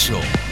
ましょう。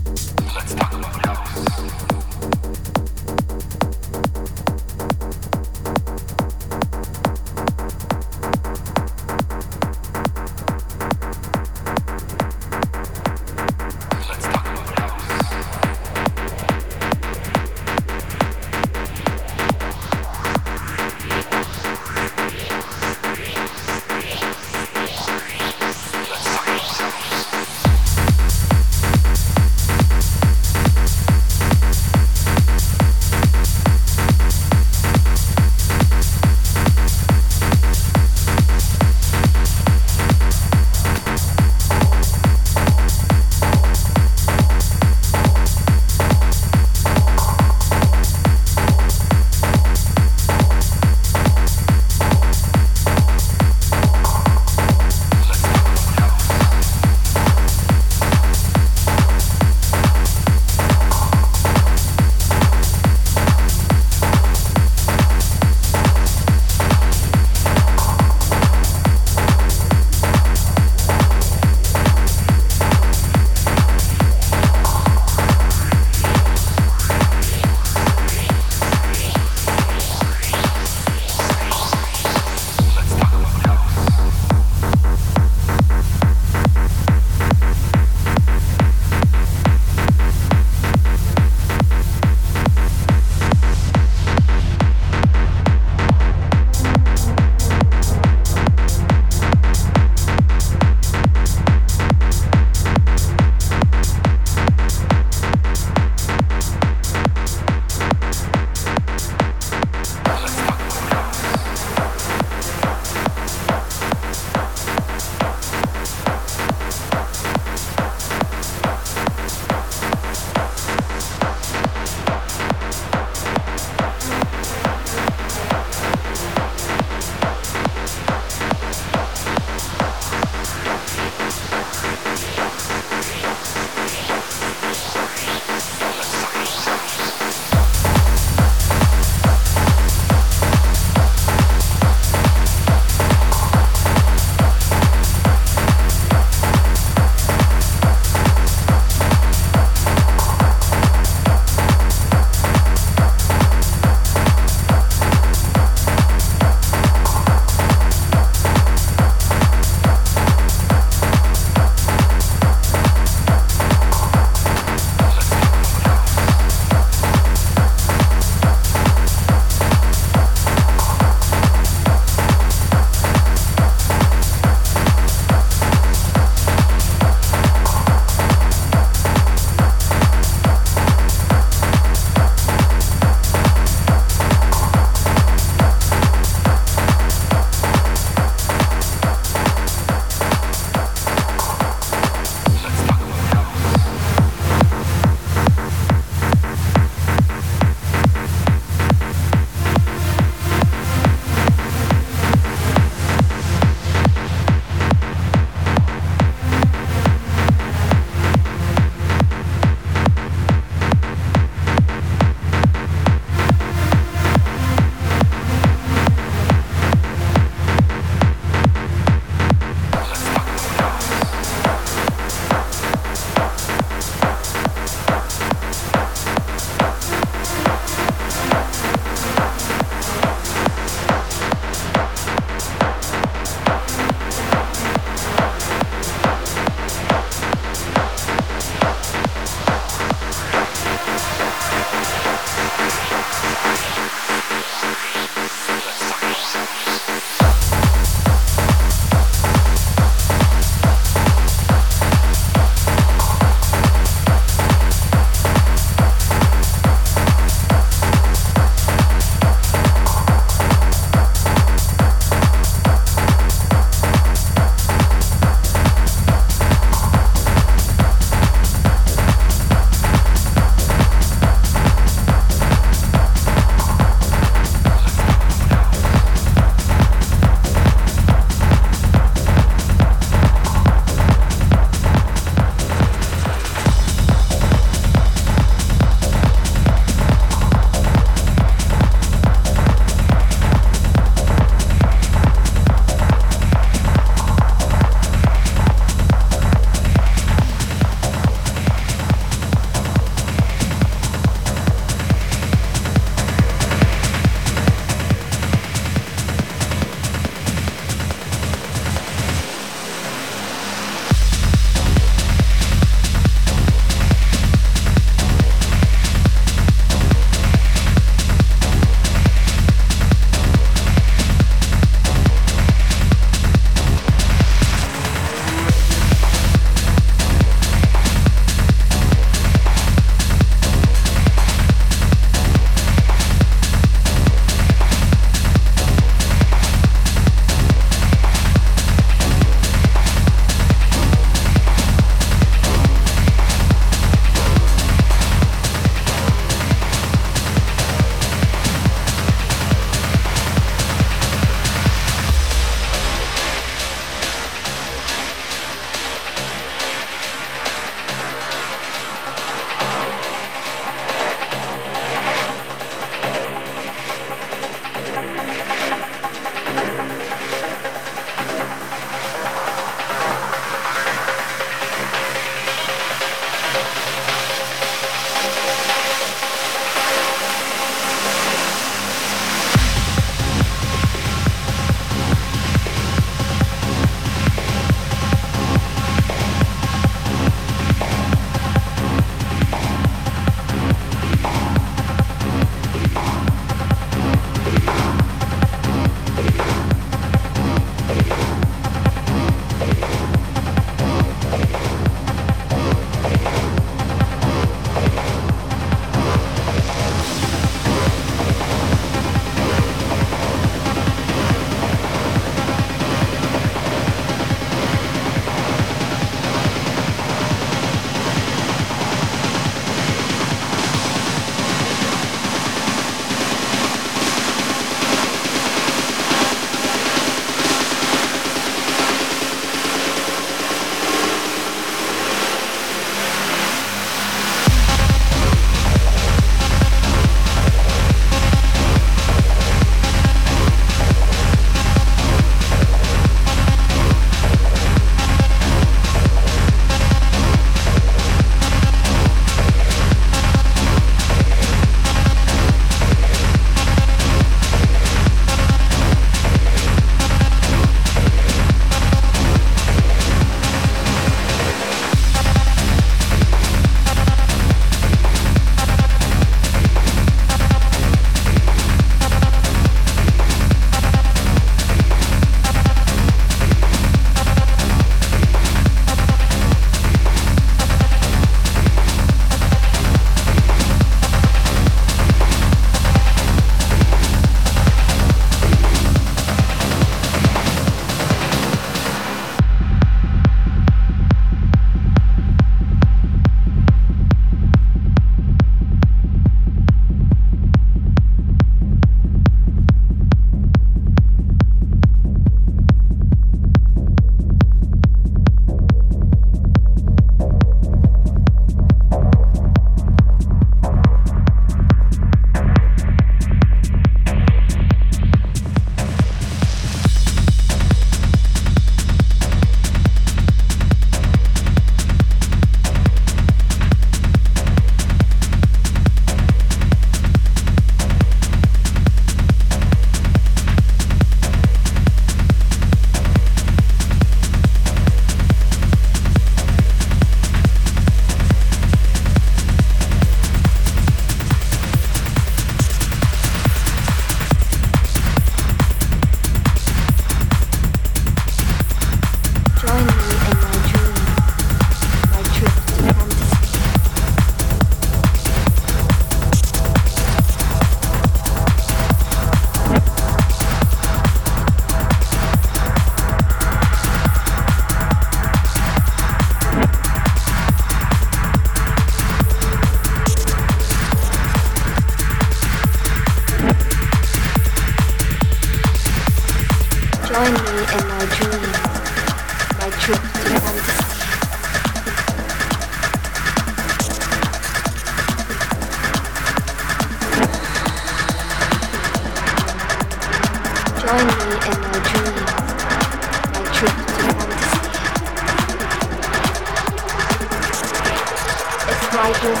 brightness,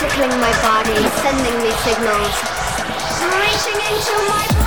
tickling my body, sending me signals, reaching into my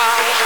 Wow.